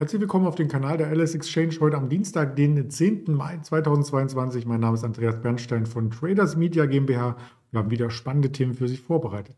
Herzlich willkommen auf dem Kanal der LS Exchange heute am Dienstag, den 10. Mai 2022. Mein Name ist Andreas Bernstein von Traders Media GmbH. Wir haben wieder spannende Themen für Sie vorbereitet.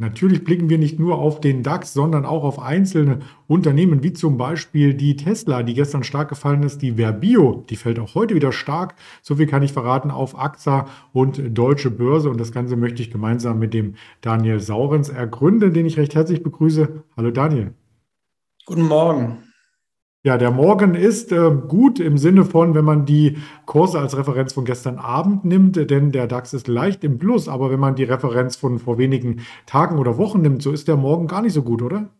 Natürlich blicken wir nicht nur auf den DAX, sondern auch auf einzelne Unternehmen, wie zum Beispiel die Tesla, die gestern stark gefallen ist, die Verbio, die fällt auch heute wieder stark. So viel kann ich verraten auf AXA und Deutsche Börse. Und das Ganze möchte ich gemeinsam mit dem Daniel Saurens ergründen, den ich recht herzlich begrüße. Hallo Daniel. Guten Morgen. Ja, der Morgen ist äh, gut im Sinne von, wenn man die Kurse als Referenz von gestern Abend nimmt, denn der DAX ist leicht im Plus, aber wenn man die Referenz von vor wenigen Tagen oder Wochen nimmt, so ist der Morgen gar nicht so gut, oder?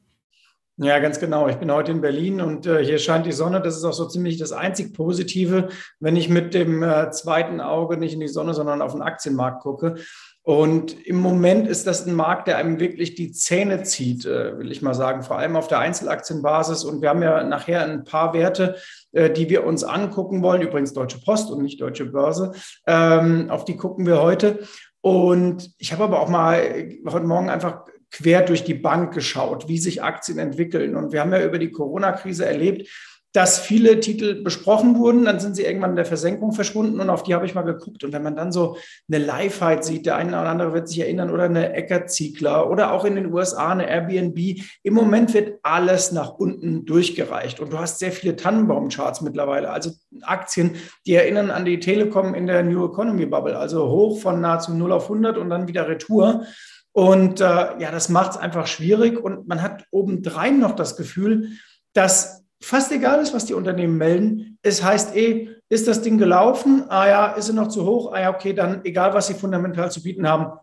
Ja, ganz genau. Ich bin heute in Berlin und äh, hier scheint die Sonne. Das ist auch so ziemlich das einzig Positive, wenn ich mit dem äh, zweiten Auge nicht in die Sonne, sondern auf den Aktienmarkt gucke. Und im Moment ist das ein Markt, der einem wirklich die Zähne zieht, äh, will ich mal sagen, vor allem auf der Einzelaktienbasis. Und wir haben ja nachher ein paar Werte, äh, die wir uns angucken wollen, übrigens Deutsche Post und nicht Deutsche Börse, ähm, auf die gucken wir heute. Und ich habe aber auch mal heute Morgen einfach quer durch die Bank geschaut, wie sich Aktien entwickeln. Und wir haben ja über die Corona-Krise erlebt, dass viele Titel besprochen wurden, dann sind sie irgendwann in der Versenkung verschwunden und auf die habe ich mal geguckt. Und wenn man dann so eine Liveheit sieht, der eine oder andere wird sich erinnern, oder eine Eckert-Ziegler oder auch in den USA eine Airbnb, im Moment wird alles nach unten durchgereicht. Und du hast sehr viele Tannenbaum-Charts mittlerweile, also Aktien, die erinnern an die Telekom in der New Economy Bubble, also hoch von nahezu 0 auf 100 und dann wieder Retour. Und äh, ja, das macht es einfach schwierig und man hat obendrein noch das Gefühl, dass fast egal ist, was die Unternehmen melden. Es heißt eh, ist das Ding gelaufen? Ah ja, ist es noch zu hoch? Ah ja, okay, dann egal, was sie fundamental zu bieten haben,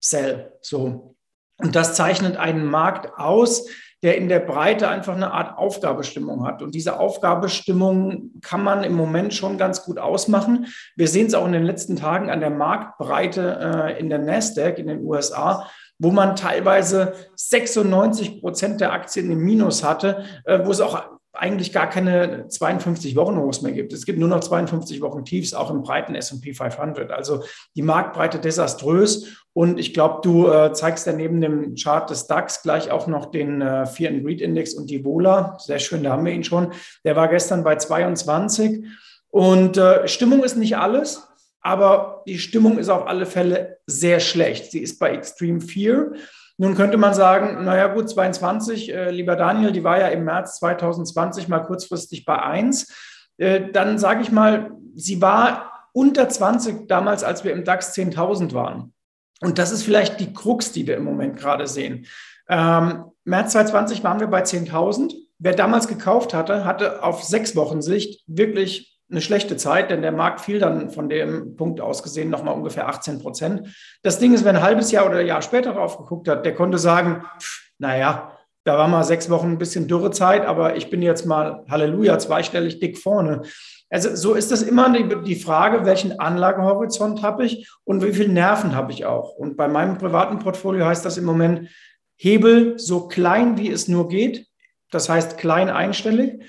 sell. So. Und das zeichnet einen Markt aus, der in der Breite einfach eine Art Aufgabestimmung hat. Und diese Aufgabestimmung kann man im Moment schon ganz gut ausmachen. Wir sehen es auch in den letzten Tagen an der Marktbreite äh, in der Nasdaq in den USA wo man teilweise 96 Prozent der Aktien im Minus hatte, äh, wo es auch eigentlich gar keine 52 Wochen Hochs mehr gibt. Es gibt nur noch 52 Wochen Tiefs, auch im breiten S&P 500. Also die Marktbreite desaströs. Und ich glaube, du äh, zeigst ja neben dem Chart des DAX gleich auch noch den äh, Fear and Greed Index und die Vola. Sehr schön, da haben wir ihn schon. Der war gestern bei 22. Und äh, Stimmung ist nicht alles, aber die Stimmung ist auf alle Fälle sehr schlecht. Sie ist bei Extreme Fear. Nun könnte man sagen, naja gut, 22, äh, lieber Daniel, die war ja im März 2020 mal kurzfristig bei 1. Äh, dann sage ich mal, sie war unter 20 damals, als wir im DAX 10.000 waren. Und das ist vielleicht die Krux, die wir im Moment gerade sehen. Ähm, März 2020 waren wir bei 10.000. Wer damals gekauft hatte, hatte auf sechs Wochen Sicht wirklich eine schlechte Zeit, denn der Markt fiel dann von dem Punkt aus gesehen nochmal ungefähr 18 Prozent. Das Ding ist, wer ein halbes Jahr oder ein Jahr später drauf geguckt hat, der konnte sagen, pff, naja, da war mal sechs Wochen ein bisschen Dürrezeit, aber ich bin jetzt mal, Halleluja, zweistellig dick vorne. Also so ist das immer die, Frage, welchen Anlagehorizont habe ich und wie viel Nerven habe ich auch. Und bei meinem privaten Portfolio heißt das im Moment Hebel so klein, wie es nur geht. Das heißt klein einstellig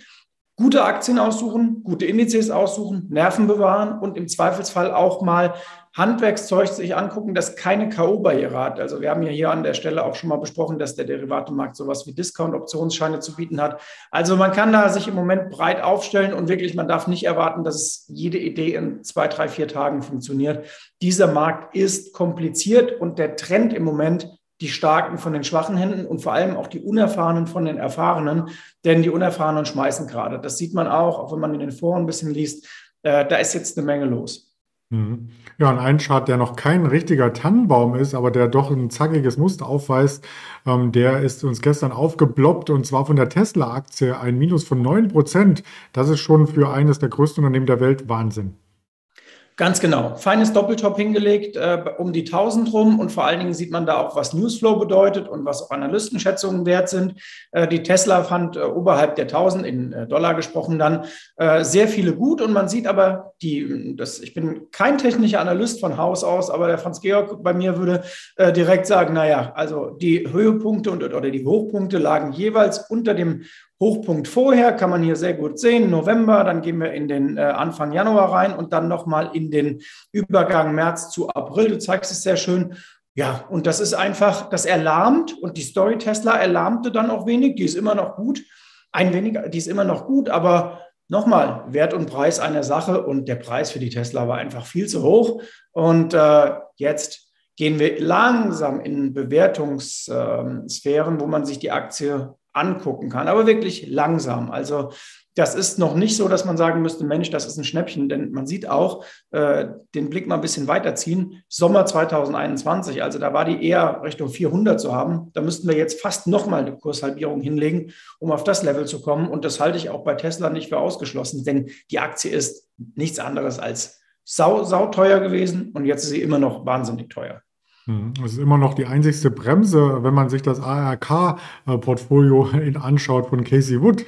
gute Aktien aussuchen, gute Indizes aussuchen, Nerven bewahren und im Zweifelsfall auch mal Handwerkszeug sich angucken, das keine K.O.-Barriere hat. Also wir haben ja hier an der Stelle auch schon mal besprochen, dass der Derivatemarkt sowas wie Discount-Optionsscheine zu bieten hat. Also man kann da sich im Moment breit aufstellen und wirklich, man darf nicht erwarten, dass jede Idee in zwei, drei, vier Tagen funktioniert. Dieser Markt ist kompliziert und der Trend im Moment die Starken von den schwachen Händen und vor allem auch die Unerfahrenen von den Erfahrenen, denn die Unerfahrenen schmeißen gerade. Das sieht man auch, auch wenn man in den Foren ein bisschen liest. Äh, da ist jetzt eine Menge los. Mhm. Ja, und ein Chart, der noch kein richtiger Tannenbaum ist, aber der doch ein zackiges Muster aufweist, ähm, der ist uns gestern aufgebloppt und zwar von der Tesla-Aktie ein Minus von 9 Prozent. Das ist schon für eines der größten Unternehmen der Welt Wahnsinn. Ganz genau. Feines Doppeltop hingelegt, äh, um die 1000 rum. Und vor allen Dingen sieht man da auch, was Newsflow bedeutet und was auch Analystenschätzungen wert sind. Äh, die Tesla fand äh, oberhalb der 1000 in äh, Dollar gesprochen dann äh, sehr viele gut. Und man sieht aber, die, das, ich bin kein technischer Analyst von Haus aus, aber der Franz Georg bei mir würde äh, direkt sagen, naja, also die Höhepunkte und, oder die Hochpunkte lagen jeweils unter dem Hochpunkt vorher kann man hier sehr gut sehen, November, dann gehen wir in den äh, Anfang Januar rein und dann nochmal in den Übergang März zu April. Du zeigst es sehr schön. Ja, und das ist einfach, das erlahmt und die Story Tesla erlahmte dann auch wenig. Die ist immer noch gut, ein wenig, die ist immer noch gut, aber nochmal, Wert und Preis einer Sache und der Preis für die Tesla war einfach viel zu hoch. Und äh, jetzt gehen wir langsam in Bewertungssphären, wo man sich die Aktie angucken kann, aber wirklich langsam. Also das ist noch nicht so, dass man sagen müsste, Mensch, das ist ein Schnäppchen, denn man sieht auch, äh, den Blick mal ein bisschen weiterziehen, Sommer 2021, also da war die eher Richtung 400 zu haben. Da müssten wir jetzt fast nochmal eine Kurshalbierung hinlegen, um auf das Level zu kommen. Und das halte ich auch bei Tesla nicht für ausgeschlossen, denn die Aktie ist nichts anderes als sau, sau teuer gewesen und jetzt ist sie immer noch wahnsinnig teuer. Hm, es ist immer noch die einzigste Bremse, wenn man sich das ARK-Portfolio anschaut von Casey Wood.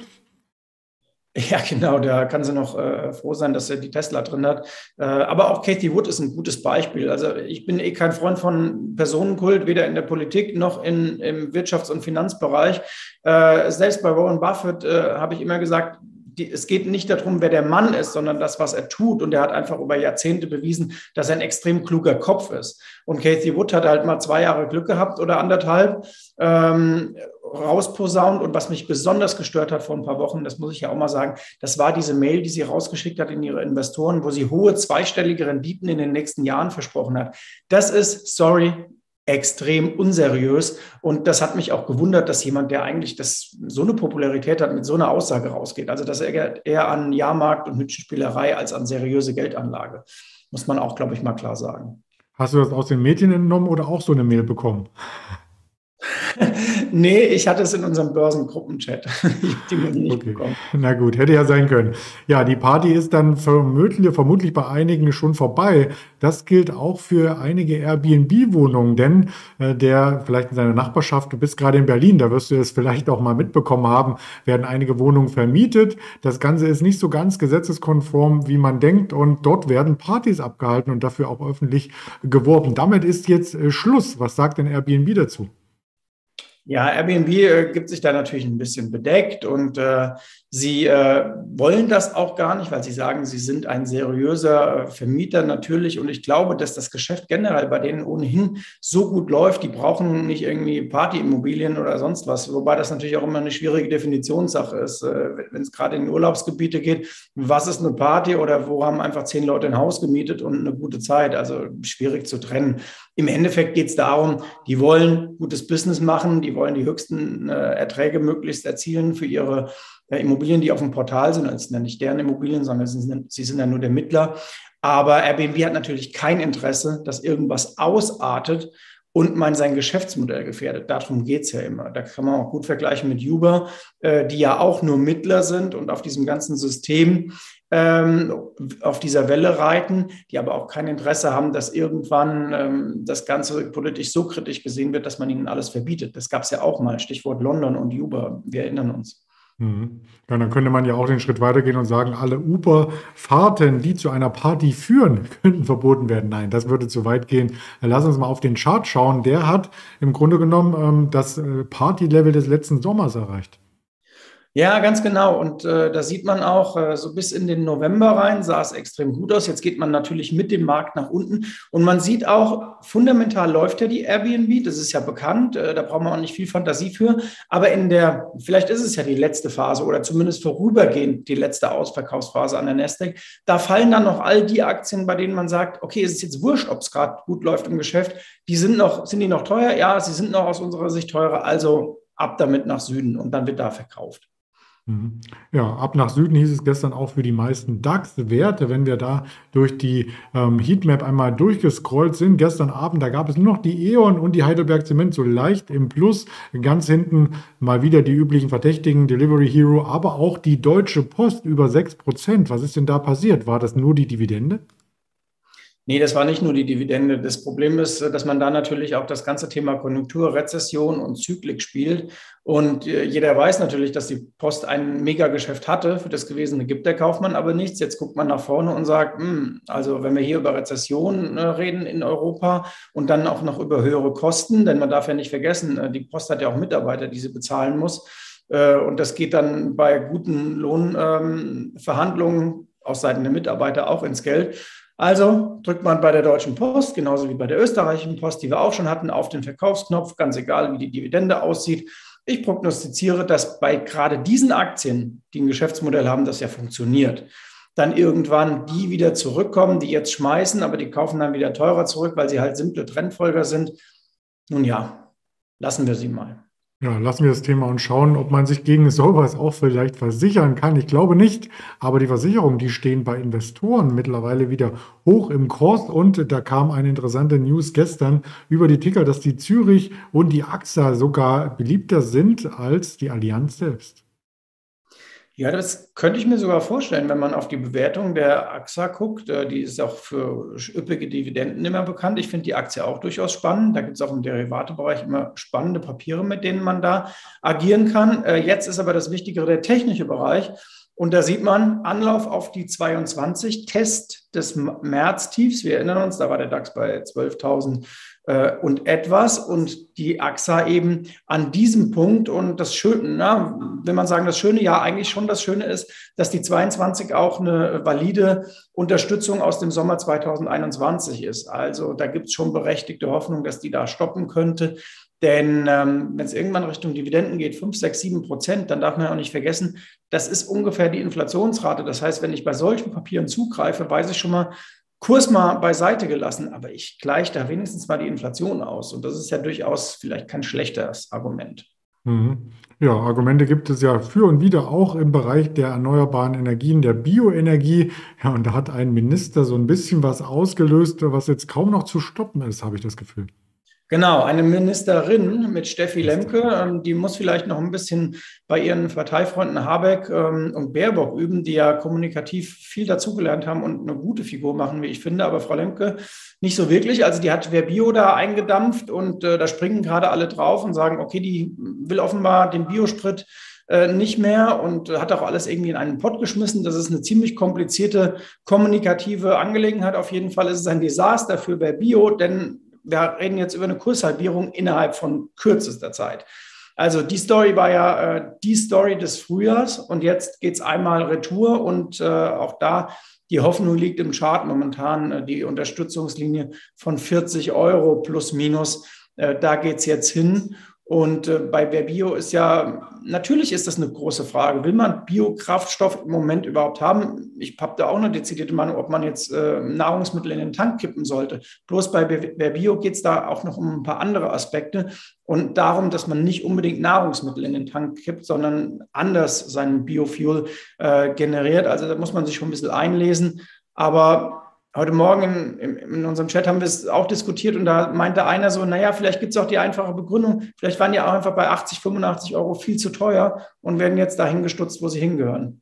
Ja, genau, da kann sie noch äh, froh sein, dass er die Tesla drin hat. Äh, aber auch Kathy Wood ist ein gutes Beispiel. Also ich bin eh kein Freund von Personenkult, weder in der Politik noch in, im Wirtschafts- und Finanzbereich. Äh, selbst bei Warren Buffett äh, habe ich immer gesagt, die, es geht nicht darum, wer der Mann ist, sondern das, was er tut. Und er hat einfach über Jahrzehnte bewiesen, dass er ein extrem kluger Kopf ist. Und Kathy Wood hat halt mal zwei Jahre Glück gehabt oder anderthalb, ähm, rausposaunt. Und was mich besonders gestört hat vor ein paar Wochen, das muss ich ja auch mal sagen, das war diese Mail, die sie rausgeschickt hat in ihre Investoren, wo sie hohe zweistellige Renditen in den nächsten Jahren versprochen hat. Das ist, sorry, extrem unseriös. Und das hat mich auch gewundert, dass jemand, der eigentlich das, so eine Popularität hat, mit so einer Aussage rausgeht. Also dass er eher an Jahrmarkt und Hütchenspielerei als an seriöse Geldanlage. Muss man auch, glaube ich, mal klar sagen. Hast du das aus den Medien entnommen oder auch so eine Mail bekommen? nee, ich hatte es in unserem Börsengruppenchat. die mir nicht okay. bekommen. Na gut, hätte ja sein können. Ja, die Party ist dann vermutlich, vermutlich bei einigen schon vorbei. Das gilt auch für einige Airbnb-Wohnungen, denn äh, der vielleicht in seiner Nachbarschaft, du bist gerade in Berlin, da wirst du es vielleicht auch mal mitbekommen haben, werden einige Wohnungen vermietet. Das Ganze ist nicht so ganz gesetzeskonform, wie man denkt und dort werden Partys abgehalten und dafür auch öffentlich geworben. Damit ist jetzt äh, Schluss. Was sagt denn Airbnb dazu? Ja, Airbnb äh, gibt sich da natürlich ein bisschen bedeckt und äh, sie äh, wollen das auch gar nicht, weil sie sagen, sie sind ein seriöser äh, Vermieter natürlich. Und ich glaube, dass das Geschäft generell bei denen ohnehin so gut läuft, die brauchen nicht irgendwie Partyimmobilien oder sonst was, wobei das natürlich auch immer eine schwierige Definitionssache ist, äh, wenn es gerade in Urlaubsgebiete geht, was ist eine Party oder wo haben einfach zehn Leute ein Haus gemietet und eine gute Zeit, also schwierig zu trennen. Im Endeffekt geht es darum, die wollen gutes Business machen, die wollen die höchsten äh, Erträge möglichst erzielen für ihre äh, Immobilien, die auf dem Portal sind. Das sind ja nicht deren Immobilien, sondern sie sind, sie sind ja nur der Mittler. Aber Airbnb hat natürlich kein Interesse, dass irgendwas ausartet und man sein Geschäftsmodell gefährdet. Darum geht es ja immer. Da kann man auch gut vergleichen mit Uber, äh, die ja auch nur Mittler sind und auf diesem ganzen System auf dieser Welle reiten, die aber auch kein Interesse haben, dass irgendwann ähm, das Ganze politisch so kritisch gesehen wird, dass man ihnen alles verbietet. Das gab es ja auch mal, Stichwort London und Uber, wir erinnern uns. Mhm. Ja, dann könnte man ja auch den Schritt weitergehen und sagen, alle Uber-Fahrten, die zu einer Party führen, könnten verboten werden. Nein, das würde zu weit gehen. Lass uns mal auf den Chart schauen. Der hat im Grunde genommen ähm, das äh, Party-Level des letzten Sommers erreicht. Ja, ganz genau. Und äh, da sieht man auch, äh, so bis in den November rein sah es extrem gut aus. Jetzt geht man natürlich mit dem Markt nach unten. Und man sieht auch, fundamental läuft ja die Airbnb. Das ist ja bekannt. Äh, da braucht man auch nicht viel Fantasie für. Aber in der, vielleicht ist es ja die letzte Phase oder zumindest vorübergehend die letzte Ausverkaufsphase an der Nasdaq. Da fallen dann noch all die Aktien, bei denen man sagt, okay, es ist jetzt wurscht, ob es gerade gut läuft im Geschäft. Die sind noch, sind die noch teuer? Ja, sie sind noch aus unserer Sicht teurer. Also ab damit nach Süden und dann wird da verkauft. Mhm. Ja, ab nach Süden hieß es gestern auch für die meisten DAX-Werte, wenn wir da durch die ähm, Heatmap einmal durchgescrollt sind. Gestern Abend, da gab es nur noch die E.ON und die Heidelberg Zement so leicht im Plus. Ganz hinten mal wieder die üblichen Verdächtigen, Delivery Hero, aber auch die Deutsche Post über 6%. Was ist denn da passiert? War das nur die Dividende? Nee, das war nicht nur die Dividende. Das Problem ist, dass man da natürlich auch das ganze Thema Konjunktur, Rezession und Zyklik spielt. Und äh, jeder weiß natürlich, dass die Post ein Megageschäft hatte. Für das Gewesene gibt der Kaufmann aber nichts. Jetzt guckt man nach vorne und sagt, mh, hm, also wenn wir hier über Rezession äh, reden in Europa und dann auch noch über höhere Kosten, denn man darf ja nicht vergessen, äh, die Post hat ja auch Mitarbeiter, die sie bezahlen muss Äh, und das geht dann bei guten Lohnverhandlungen ähm, aus Seiten der Mitarbeiter auch ins Geld. Also drückt man bei der Deutschen Post, genauso wie bei der österreichischen Post, die wir auch schon hatten, auf den Verkaufsknopf, ganz egal, wie die Dividende aussieht. Ich prognostiziere, dass bei gerade diesen Aktien, die ein Geschäftsmodell haben, das ja funktioniert, dann irgendwann die wieder zurückkommen, die jetzt schmeißen, aber die kaufen dann wieder teurer zurück, weil sie halt simple Trendfolger sind. Nun ja, lassen wir sie mal. Ja, lassen wir das Thema und schauen, ob man sich gegen sowas auch vielleicht versichern kann. Ich glaube nicht, aber die Versicherungen, die stehen bei Investoren mittlerweile wieder hoch im Kurs und da kam eine interessante News gestern über die Ticker, dass die Zürich und die AXA sogar beliebter sind als die Allianz selbst. Ja, das könnte ich mir sogar vorstellen, wenn man auf die Bewertung der AXA guckt. Äh, die ist auch für üppige Dividenden immer bekannt. Ich finde die Aktie auch durchaus spannend. Da gibt es auch im Derivatebereich immer spannende Papiere, mit denen man da agieren kann. Äh, jetzt ist aber das Wichtigere der technische Bereich. Und da sieht man Anlauf auf die 22, Test des Märztiefs. Wir erinnern uns, da war der DAX bei 12.000 äh, und etwas und die AXA eben an diesem Punkt. Und das Schöne, na, will man sagen, das Schöne, ja, eigentlich schon das Schöne ist, dass die 22 auch eine valide Unterstützung aus dem Sommer 2021 ist. Also da gibt es schon berechtigte Hoffnung, dass die da stoppen könnte. Denn ähm, wenn es irgendwann Richtung Dividenden geht, 5, 6, 7 Prozent, dann darf man auch nicht vergessen, das ist ungefähr die Inflationsrate. Das heißt, wenn ich bei solchen Papieren zugreife, weiß ich schon mal, Kurs mal beiseite gelassen, aber ich gleiche da wenigstens mal die Inflation aus. Und das ist ja durchaus vielleicht kein schlechtes Argument. Mhm. Ja, Argumente gibt es ja für und wieder auch im Bereich der erneuerbaren Energien, der Bioenergie. Ja, und da hat ein Minister so ein bisschen was ausgelöst, was jetzt kaum noch zu stoppen ist, habe ich das Gefühl. Genau, eine Ministerin mit Steffi Lemke, ähm, die muss vielleicht noch ein bisschen bei ihren Parteifreunden Habeck ähm, und Baerbock üben, die ja kommunikativ viel dazugelernt haben und eine gute Figur machen, wie ich finde. Aber Frau Lemke nicht so wirklich. Also die hat Verbio da eingedampft und äh, da springen gerade alle drauf und sagen, okay, die will offenbar den Biosprit äh, nicht mehr und hat auch alles irgendwie in einen Pott geschmissen. Das ist eine ziemlich komplizierte kommunikative Angelegenheit. Auf jeden Fall ist es ein Desaster für Verbio, denn wir reden jetzt über eine Kurshalbierung innerhalb von kürzester Zeit. Also die Story war ja äh, die Story des Frühjahrs und jetzt geht es einmal retour und äh, auch da die Hoffnung liegt im Chart momentan, äh, die Unterstützungslinie von 40 Euro plus minus. Äh, da geht es jetzt hin. Und äh, bei Verbio ist ja, natürlich ist das eine große Frage. Will man Biokraftstoff im Moment überhaupt haben? Ich habe da auch eine dezidierte Meinung, ob man jetzt äh, Nahrungsmittel in den Tank kippen sollte. Bloß bei Verbio geht es da auch noch um ein paar andere Aspekte und darum, dass man nicht unbedingt Nahrungsmittel in den Tank kippt, sondern anders seinen Biofuel äh, generiert. Also da muss man sich schon ein bisschen einlesen. Aber Heute Morgen in, in, unserem Chat haben wir es auch diskutiert und da meinte einer so, naja, vielleicht gibt es auch die einfache Begründung, vielleicht waren die auch einfach bei 80, 85 Euro viel zu teuer und werden jetzt dahin gestutzt, wo sie hingehören.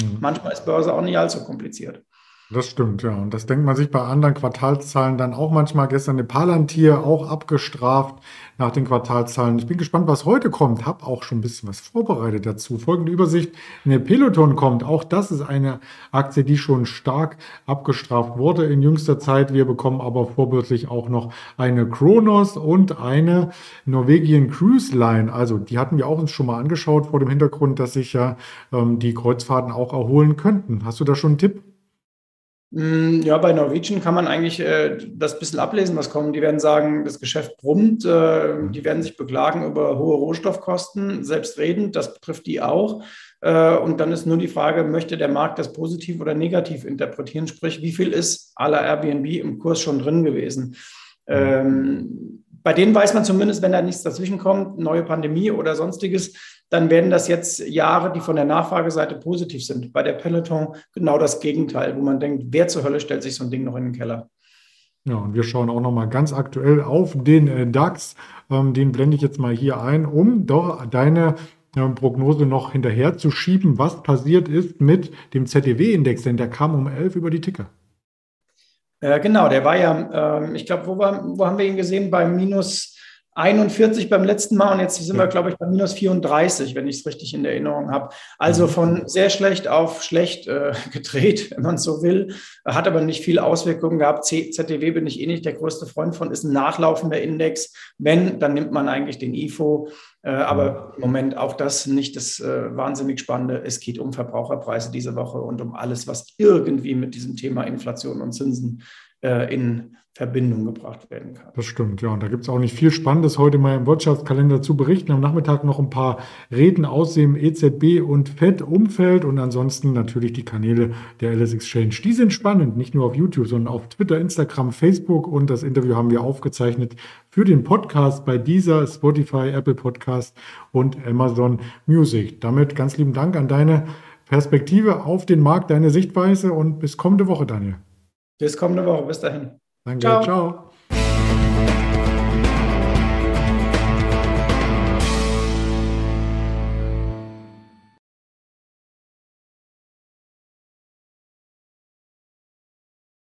Mhm. Manchmal ist Börse auch nicht allzu kompliziert. Das stimmt, ja. Und das denkt man sich bei anderen Quartalszahlen dann auch manchmal. Gestern eine Palantir auch abgestraft nach den Quartalszahlen. Ich bin gespannt, was heute kommt. Hab auch schon ein bisschen was vorbereitet dazu. Folgende Übersicht. Eine Peloton kommt. Auch das ist eine Aktie, die schon stark abgestraft wurde in jüngster Zeit. Wir bekommen aber vorbildlich auch noch eine Kronos und eine Norwegian Cruise Line. Also die hatten wir auch uns schon mal angeschaut vor dem Hintergrund, dass sich ja ähm, die Kreuzfahrten auch erholen könnten. Hast du da schon einen Tipp? Mm, ja, bei Norwegian kann man eigentlich äh, das bisschen ablesen, was kommt. Die werden sagen, das Geschäft brummt, äh, die werden sich beklagen über hohe Rohstoffkosten, selbstredend, das betrifft die auch. Äh, und dann ist nur die Frage, möchte der Markt das positiv oder negativ interpretieren? Sprich, wie viel ist aller Airbnb im Kurs schon drin gewesen? Ähm, bei denen weiß man zumindest, wenn da nichts dazwischen kommt, neue Pandemie oder sonstiges, dann werden das jetzt Jahre, die von der Nachfrageseite positiv sind. Bei der Peloton genau das Gegenteil, wo man denkt, wer zur Hölle stellt sich so ein Ding noch in den Keller? Ja, und wir schauen auch nochmal ganz aktuell auf den äh, DAX. Ähm, den blende ich jetzt mal hier ein, um doch deine äh, Prognose noch hinterher zu schieben, was passiert ist mit dem ZDW-Index, denn der kam um 11 über die Ticker. Äh, genau, der war ja, ähm, ich glaube, wo, wo haben wir ihn gesehen? Bei minus 41 beim letzten Mal und jetzt sind wir, glaube ich, bei minus 34, wenn ich es richtig in Erinnerung habe. Also mhm. von sehr schlecht auf schlecht äh, gedreht, wenn man so will. Hat aber nicht viel Auswirkungen gehabt. ZDW bin ich eh nicht der größte Freund von, ist ein nachlaufender Index. Wenn, dann nimmt man eigentlich den IFO. Äh, aber im Moment auch das nicht das äh, wahnsinnig Spannende. Es geht um Verbraucherpreise diese Woche und um alles, was irgendwie mit diesem Thema Inflation und Zinsen äh, in Verbindung gebracht werden kann. Das stimmt, ja. Und da gibt es auch nicht viel Spannendes heute mal im Wirtschaftskalender zu berichten. Am Nachmittag noch ein paar Reden aus dem EZB und FED-Umfeld und ansonsten natürlich die Kanäle der LS Exchange. Die sind spannend, nicht nur auf YouTube, sondern auf Twitter, Instagram, Facebook und das Interview haben wir aufgezeichnet für den Podcast bei dieser Spotify, Apple Podcast und Amazon Music. Damit ganz lieben Dank an deine Perspektive auf den Markt, deine Sichtweise und bis kommende Woche, Daniel. Bis kommende Woche. Bis dahin. Danke. Ciao. ciao.